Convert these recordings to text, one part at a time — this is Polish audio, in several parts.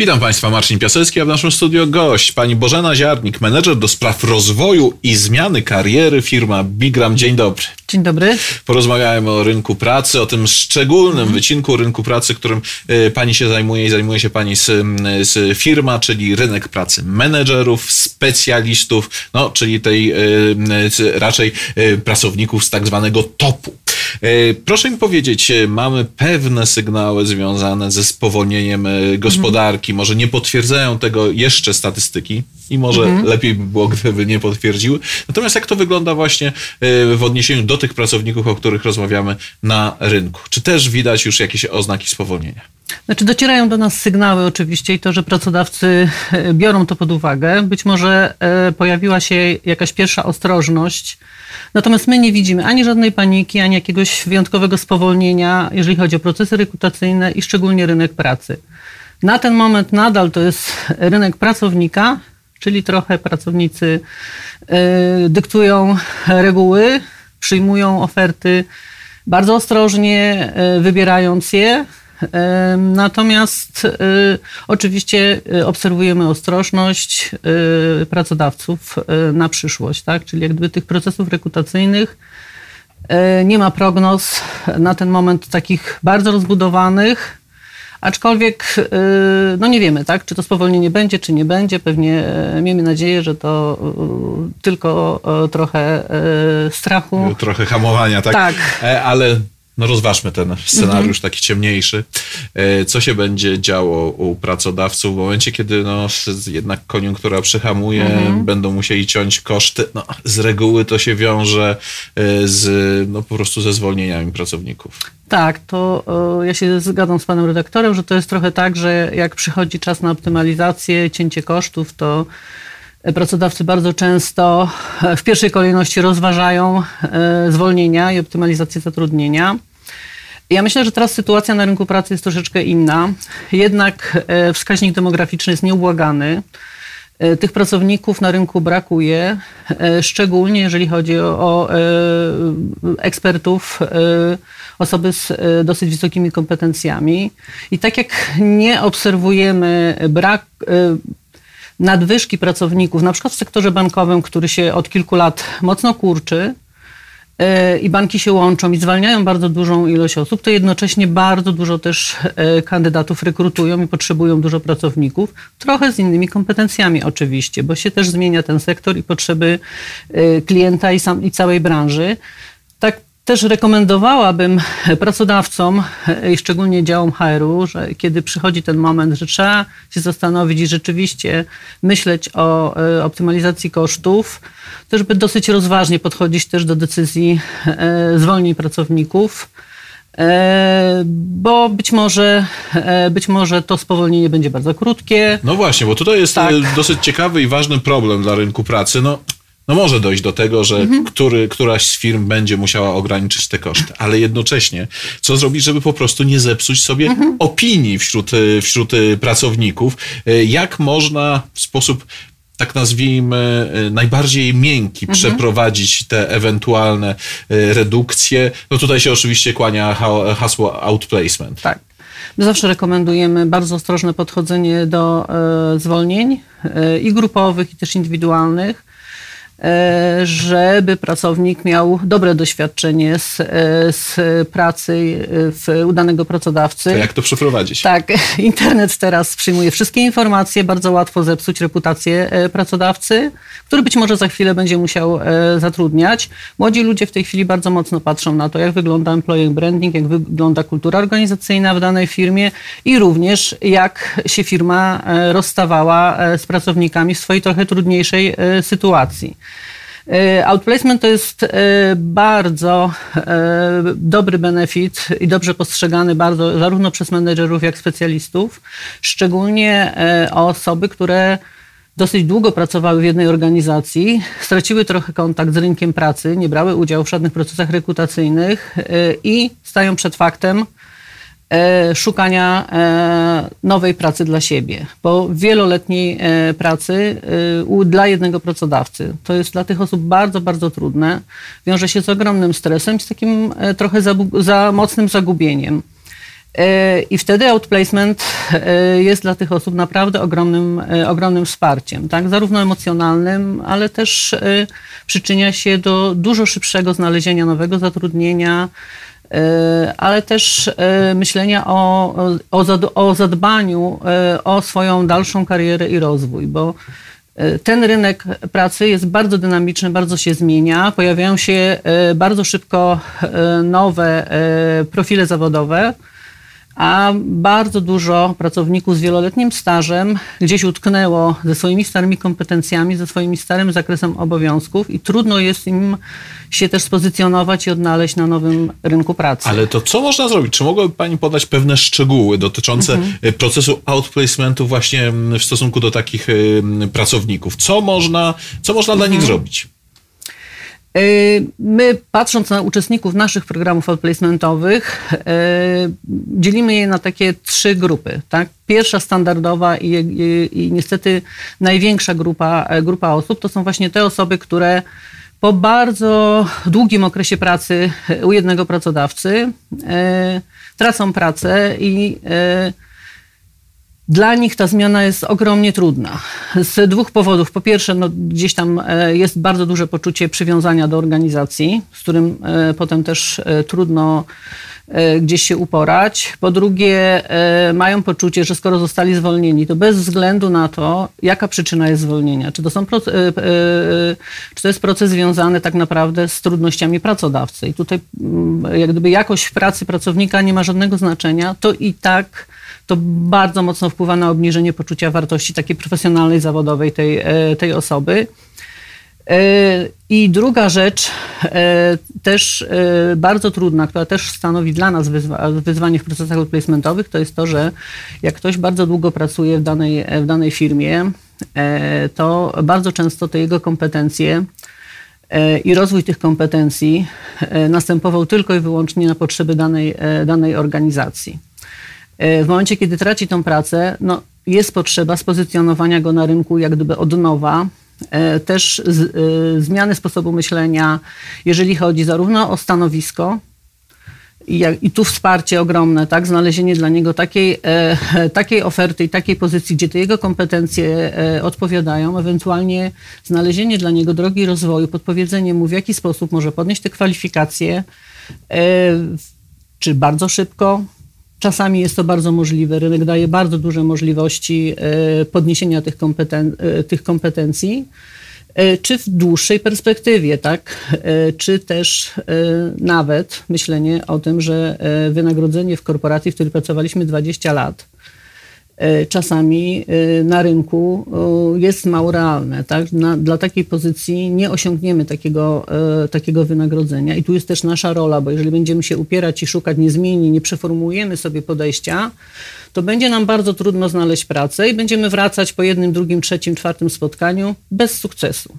Witam Państwa, Marcin Piasecki, a w naszym studio gość pani Bożena Ziarnik, menedżer do spraw rozwoju i zmiany kariery, firma Bigram. Dzień dobry. Dzień dobry. Porozmawiałem o rynku pracy, o tym szczególnym mhm. wycinku rynku pracy, którym y, pani się zajmuje i zajmuje się pani z, z firma, czyli rynek pracy menedżerów, specjalistów, no, czyli tej y, raczej y, pracowników z tak zwanego topu. E, proszę mi powiedzieć, e, mamy pewne sygnały związane ze spowolnieniem e, gospodarki, może nie potwierdzają tego jeszcze statystyki i może mhm. lepiej by było, gdyby nie potwierdziły. Natomiast jak to wygląda właśnie w odniesieniu do tych pracowników, o których rozmawiamy na rynku? Czy też widać już jakieś oznaki spowolnienia? Znaczy docierają do nas sygnały oczywiście i to, że pracodawcy biorą to pod uwagę. Być może pojawiła się jakaś pierwsza ostrożność Natomiast my nie widzimy ani żadnej paniki, ani jakiegoś wyjątkowego spowolnienia, jeżeli chodzi o procesy rekrutacyjne i szczególnie rynek pracy. Na ten moment nadal to jest rynek pracownika, czyli trochę pracownicy y, dyktują reguły, przyjmują oferty bardzo ostrożnie, wybierając je. Natomiast y, oczywiście y, obserwujemy ostrożność y, pracodawców na przyszłość, tak? Czyli jak gdyby tych procesów rekrutacyjnych nie ma prognoz na ten moment takich bardzo rozbudowanych, aczkolwiek no nie wiemy, tak? Czy to spowolnienie będzie, czy nie będzie. Pewnie miejmy nadzieję, że to tylko trochę strachu. Trochę hamowania, tak? Tak. E, ale no rozważmy ten scenariusz mhm. taki ciemniejszy. E, co się będzie działo u pracodawców w momencie, kiedy no, jednak koniunktura przyhamuje, mhm. będą musieli ciąć koszty. No, z reguły to się wiąże e, z, no, po prostu ze zwolnieniami pracowników. Tak, to ja się zgadzam z panem redaktorem, że to jest trochę tak, że jak przychodzi czas na optymalizację, cięcie kosztów, to Pracodawcy bardzo często w pierwszej kolejności rozważają e, zwolnienia i optymalizację zatrudnienia. Ja myślę, że teraz sytuacja na rynku pracy jest troszeczkę inna. Jednak e, wskaźnik demograficzny jest nieubłagany. E, tych pracowników na rynku brakuje, szczególnie jeżeli chodzi o, ekspertów, osoby z dosyć wysokimi kompetencjami. I tak jak nie obserwujemy brak, nadwyżki pracowników, na przykład w sektorze bankowym, który się od kilku lat mocno kurczy, e, i banki się łączą i zwalniają bardzo dużą ilość osób, to jednocześnie bardzo dużo też e, kandydatów rekrutują i potrzebują dużo pracowników, trochę z innymi kompetencjami oczywiście, bo się też zmienia ten sektor i potrzeby e, klienta i, sam, i całej branży. Też rekomendowałabym pracodawcom i szczególnie działom HR-u, że kiedy przychodzi ten moment, że trzeba się zastanowić i rzeczywiście myśleć o e, optymalizacji kosztów, to żeby dosyć rozważnie podchodzić też do decyzji e, zwolnień pracowników e, bo być może, być może to spowolnienie będzie bardzo krótkie. No właśnie, bo tutaj jest tak. dosyć ciekawy i ważny problem dla rynku pracy. No, no może dojść do tego, że mhm. który, któraś z firm będzie musiała ograniczyć te koszty, ale jednocześnie co zrobić, żeby po prostu nie zepsuć sobie mhm. opinii wśród, wśród pracowników, jak można w sposób tak nazwijmy, najbardziej miękki mhm. przeprowadzić te ewentualne e, redukcje. No tutaj się oczywiście kłania hasło outplacement. Tak. My zawsze rekomendujemy bardzo ostrożne podchodzenie do e, zwolnień e, i grupowych, i też indywidualnych E, żeby pracownik miał dobre doświadczenie z, e, z pracy e, w udanego pracodawcy. To jak to przeprowadzić? Tak, internet teraz przyjmuje wszystkie informacje, bardzo łatwo zepsuć reputację pracodawcy, który być może za chwilę będzie musiał zatrudniać. Młodzi ludzie w tej chwili bardzo mocno patrzą na to, jak wygląda employer branding, jak wygląda kultura organizacyjna w danej firmie i również jak się firma rozstawała z pracownikami w swojej trochę trudniejszej sytuacji. E, outplacement to jest e, bardzo e, dobry benefit i dobrze postrzegany bardzo zarówno przez menedżerów, jak i specjalistów, szczególnie osoby, które dosyć długo pracowały w jednej organizacji, straciły trochę kontakt z rynkiem pracy, nie brały udziału w żadnych procesach rekrutacyjnych i stają przed faktem, szukania e, nowej pracy dla siebie, bo wieloletniej e, pracy dla jednego pracodawcy to jest dla tych osób bardzo, bardzo trudne. Wiąże się z ogromnym stresem, z takim trochę za, za mocnym zagubieniem. I wtedy outplacement jest dla tych osób naprawdę ogromnym, ogromnym wsparciem, tak? zarówno emocjonalnym, ale też przyczynia się do dużo szybszego znalezienia nowego zatrudnienia, ale też myślenia o, o, o zadbaniu o swoją dalszą karierę i rozwój, bo ten rynek pracy jest bardzo dynamiczny, bardzo się zmienia. Pojawiają się bardzo szybko nowe profile zawodowe a bardzo dużo pracowników z wieloletnim stażem gdzieś utknęło ze swoimi starymi kompetencjami, ze swoim starym zakresem obowiązków i trudno jest im się też spozycjonować i odnaleźć na nowym rynku pracy. Ale to co można zrobić? Czy mogłaby Pani podać pewne szczegóły dotyczące mhm. E, procesu outplacementu właśnie w stosunku do takich e, pracowników? Co można, co można mhm. dla nich mhm. zrobić? Y, my, patrząc na uczestników naszych programów outplacementowych, y, dzielimy je na takie trzy grupy. Tak? Pierwsza standardowa i, i, i niestety największa grupa, grupa osób to są właśnie te osoby, które po bardzo długim okresie pracy u jednego pracodawcy y, tracą pracę i dla nich ta zmiana jest ogromnie trudna. Z dwóch powodów. Po pierwsze, no, gdzieś tam e, jest bardzo duże poczucie przywiązania do organizacji, z którym e, potem też e, trudno gdzieś się uporać. Po drugie, mają poczucie, że skoro zostali zwolnieni, to bez względu na to, jaka przyczyna jest zwolnienia, czy to, są, czy to jest proces związany tak naprawdę z trudnościami pracodawcy. I tutaj mm, jak gdyby jakość pracy pracownika nie ma żadnego znaczenia, to i tak to bardzo mocno wpływa na obniżenie poczucia wartości takiej profesjonalnej, zawodowej tej, e, tej osoby. E, I druga rzecz, e, też bardzo trudna, która też stanowi dla nas wyzwanie w procesach replacementowych, to jest to, że jak ktoś bardzo długo pracuje w danej, w danej firmie, to bardzo często te jego kompetencje i rozwój tych kompetencji następował tylko i wyłącznie na potrzeby danej, danej organizacji. E, w momencie, kiedy traci tą pracę, no, jest potrzeba spozycjonowania go na rynku jak gdyby od nowa, e, też z, y, zmiany sposobu myślenia, jeżeli chodzi zarówno o stanowisko, i, jak, i tu wsparcie ogromne, tak? znalezienie dla niego takiej, e, takiej oferty i takiej pozycji, gdzie te jego kompetencje e, odpowiadają, ewentualnie znalezienie dla niego drogi rozwoju, podpowiedzenie mu, w jaki sposób może podnieść te kwalifikacje, e, czy bardzo szybko, Czasami jest to bardzo możliwe. Rynek daje bardzo duże możliwości e, podniesienia tych, kompeten e, tych kompetencji, e, czy w dłuższej perspektywie, tak? Czy też nawet myślenie o tym, że wynagrodzenie w korporacji, w której pracowaliśmy 20 lat, czasami e, na rynku e, jest mało realne. Tak? Na, dla takiej pozycji nie osiągniemy takiego, takiego wynagrodzenia. I tu jest też nasza rola, bo jeżeli będziemy się upierać i szukać niezmiennie, nie przeformułujemy sobie podejścia, to będzie nam bardzo trudno znaleźć pracę i będziemy wracać po jednym, drugim, trzecim, czwartym spotkaniu bez sukcesu.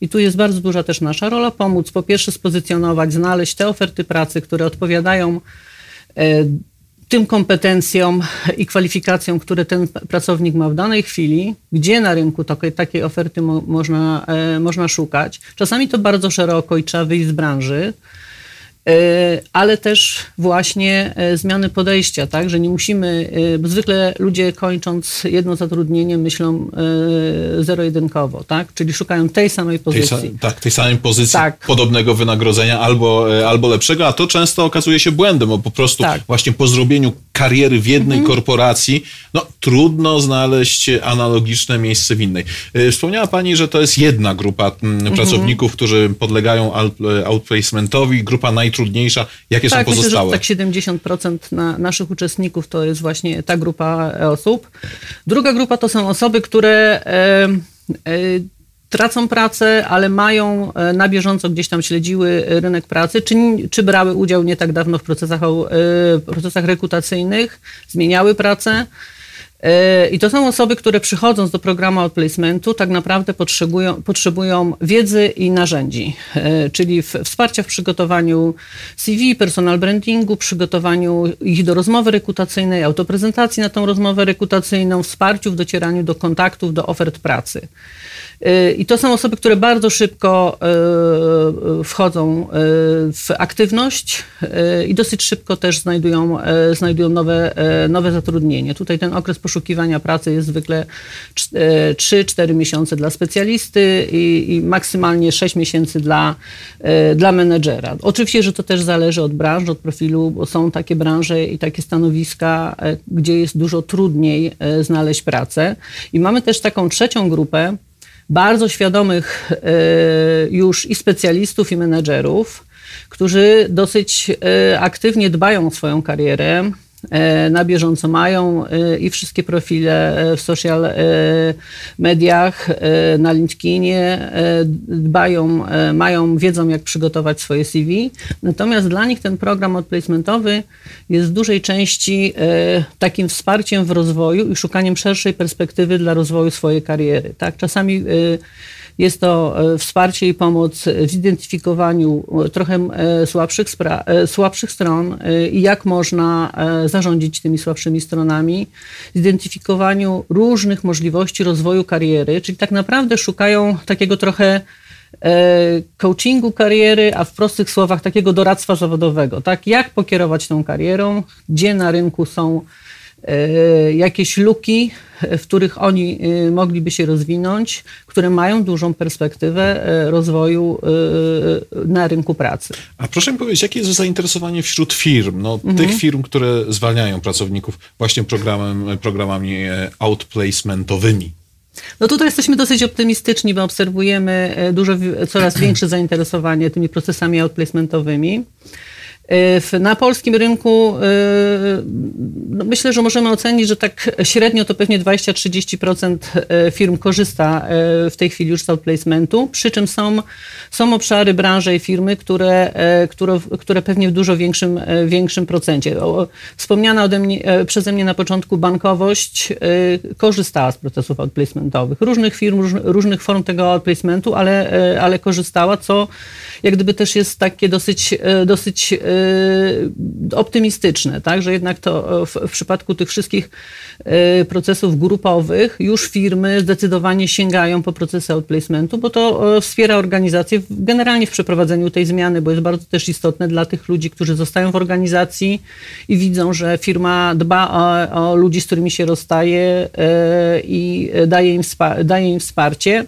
I tu jest bardzo duża też nasza rola, pomóc po pierwsze spozycjonować, znaleźć te oferty pracy, które odpowiadają tym kompetencjom i kwalifikacjom, które ten pracownik ma w danej chwili, gdzie na rynku takiej, takiej oferty mo, można, e, można szukać. Czasami to bardzo szeroko i trzeba wyjść z branży, ale też właśnie e, zmiany podejścia, tak, że nie musimy, e, bo zwykle ludzie kończąc jedno zatrudnienie myślą zero-jedynkowo, tak, czyli szukają tej samej pozycji. Tej, tak, tej samej pozycji, tak. podobnego wynagrodzenia albo, albo lepszego, a to często okazuje się błędem, bo po prostu tak. właśnie po zrobieniu kariery w jednej mhm. korporacji, no trudno znaleźć analogiczne miejsce w innej. Wspomniała Pani, że to jest jedna grupa mhm. pracowników, którzy podlegają outplacementowi, grupa naj najtrudniejsza? Jakie tak, są pozostałe? Myślę, że tak 70% na naszych uczestników to jest właśnie ta grupa osób. Druga grupa to są osoby, które e, e, tracą pracę, ale mają e, na bieżąco gdzieś tam śledziły rynek pracy, czy, czy brały udział nie tak dawno w procesach, procesach rekrutacyjnych, zmieniały pracę? E, I to są osoby, które przychodząc do programu outplacementu tak naprawdę potrzebują, potrzebują wiedzy i narzędzi, e, czyli wsparcia w przygotowaniu CV, personal brandingu, przygotowaniu ich do rozmowy rekrutacyjnej, autoprezentacji na tą rozmowę rekrutacyjną, wsparciu w docieraniu do kontaktów, do ofert pracy. E, I to są osoby, które bardzo szybko wchodzą w aktywność i dosyć szybko też znajdują, znajdują nowe, nowe zatrudnienie. Tutaj ten okres poszukiwania pracy jest zwykle 3-4 miesiące dla specjalisty i, i, maksymalnie 6 miesięcy dla, dla menedżera. Oczywiście, że to też zależy od branży, od profilu, bo są takie branże i takie stanowiska, gdzie jest dużo trudniej znaleźć pracę. I mamy też taką trzecią grupę, bardzo świadomych już i specjalistów, i menedżerów, którzy dosyć aktywnie dbają o swoją karierę, E, na bieżąco mają e, i wszystkie profile e, w social mediach, na LinkedInie, dbają, mają, wiedzą jak przygotować swoje CV. Natomiast dla nich ten program odplacementowy jest w dużej części takim wsparciem w rozwoju i szukaniem szerszej perspektywy dla rozwoju swojej kariery. Tak? Czasami jest to e, wsparcie i pomoc w zidentyfikowaniu e, trochę e, słabszych, słabszych stron i jak można zarządzić tymi słabszymi stronami, zidentyfikowaniu różnych możliwości rozwoju kariery, czyli tak naprawdę szukają takiego trochę coachingu kariery, a w prostych słowach takiego doradztwa zawodowego. Tak? Jak pokierować tą karierą, gdzie na rynku są jakieś luki, w których oni e, mogliby się rozwinąć, które mają dużą perspektywę e, rozwoju na rynku pracy. A proszę mi powiedzieć, jakie jest zainteresowanie wśród firm, no, mhm. tych firm, które zwalniają pracowników właśnie programem, programami outplacementowymi? No tutaj jesteśmy dosyć optymistyczni, bo obserwujemy dużo, coraz większe zainteresowanie tymi procesami outplacementowymi. Y, na polskim rynku y, no myślę, że możemy ocenić, że tak średnio to pewnie 20-30% y, firm korzysta w tej chwili już z outplacementu, przy czym są, są obszary, branże i firmy, które, które, które pewnie w dużo większym, większym procencie. Wspomniana ode mnie, przeze mnie na początku bankowość korzystała z procesów outplacementowych. Różnych firm, różnych form tego outplacementu, ale, ale korzystała, co jak gdyby też jest takie dosyć, dosyć optymistyczne, tak? że jednak to w, w przypadku tych wszystkich y, procesów grupowych już firmy zdecydowanie sięgają po procesy outplacementu, bo to wspiera organizację generalnie w przeprowadzeniu tej zmiany, bo jest bardzo też istotne dla tych ludzi, którzy zostają w organizacji i widzą, że firma dba o, o ludzi, z którymi się rozstaje y, i daje im, daje im wsparcie.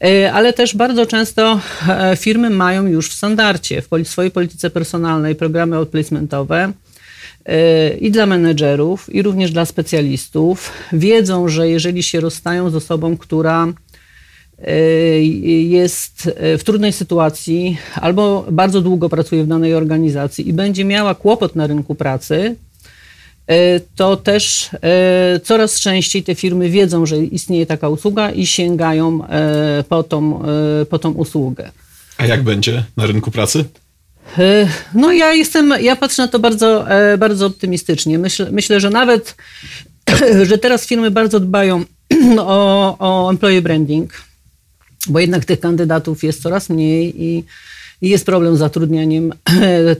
E, ale też bardzo często e, firmy mają już w standardzie, w swojej polityce personalnej programy outplacementowe e, i dla menedżerów, i również dla specjalistów. Wiedzą, że jeżeli się rozstają z osobą, która jest w trudnej sytuacji albo bardzo długo pracuje w danej organizacji i będzie miała kłopot na rynku pracy, to też e, coraz częściej te firmy wiedzą, że istnieje taka usługa i sięgają e, po tą, po tą usługę. A jak będzie na rynku pracy? No ja jestem, ja patrzę na to bardzo, bardzo optymistycznie. Myślę, myślę, że nawet, że teraz firmy bardzo dbają o, o employee branding, bo jednak tych kandydatów jest coraz mniej i jest problem z zatrudnianiem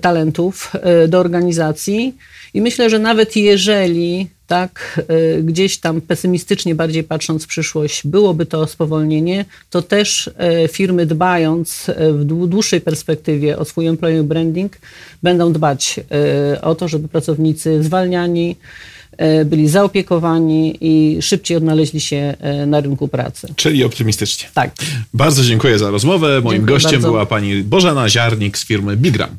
talentów do organizacji. I myślę, że nawet jeżeli tak e, gdzieś tam pesymistycznie bardziej patrząc w przyszłość byłoby to spowolnienie, to też e, firmy dbając e, w dłuższej perspektywie o swój employer branding będą dbać o to, żeby pracownicy zwalniani, byli zaopiekowani i szybciej odnaleźli się na rynku pracy. Czyli optymistycznie. Tak. Bardzo dziękuję za rozmowę. Moim dziękuję gościem bardzo. była pani Bożena Ziarnik z firmy Bigram.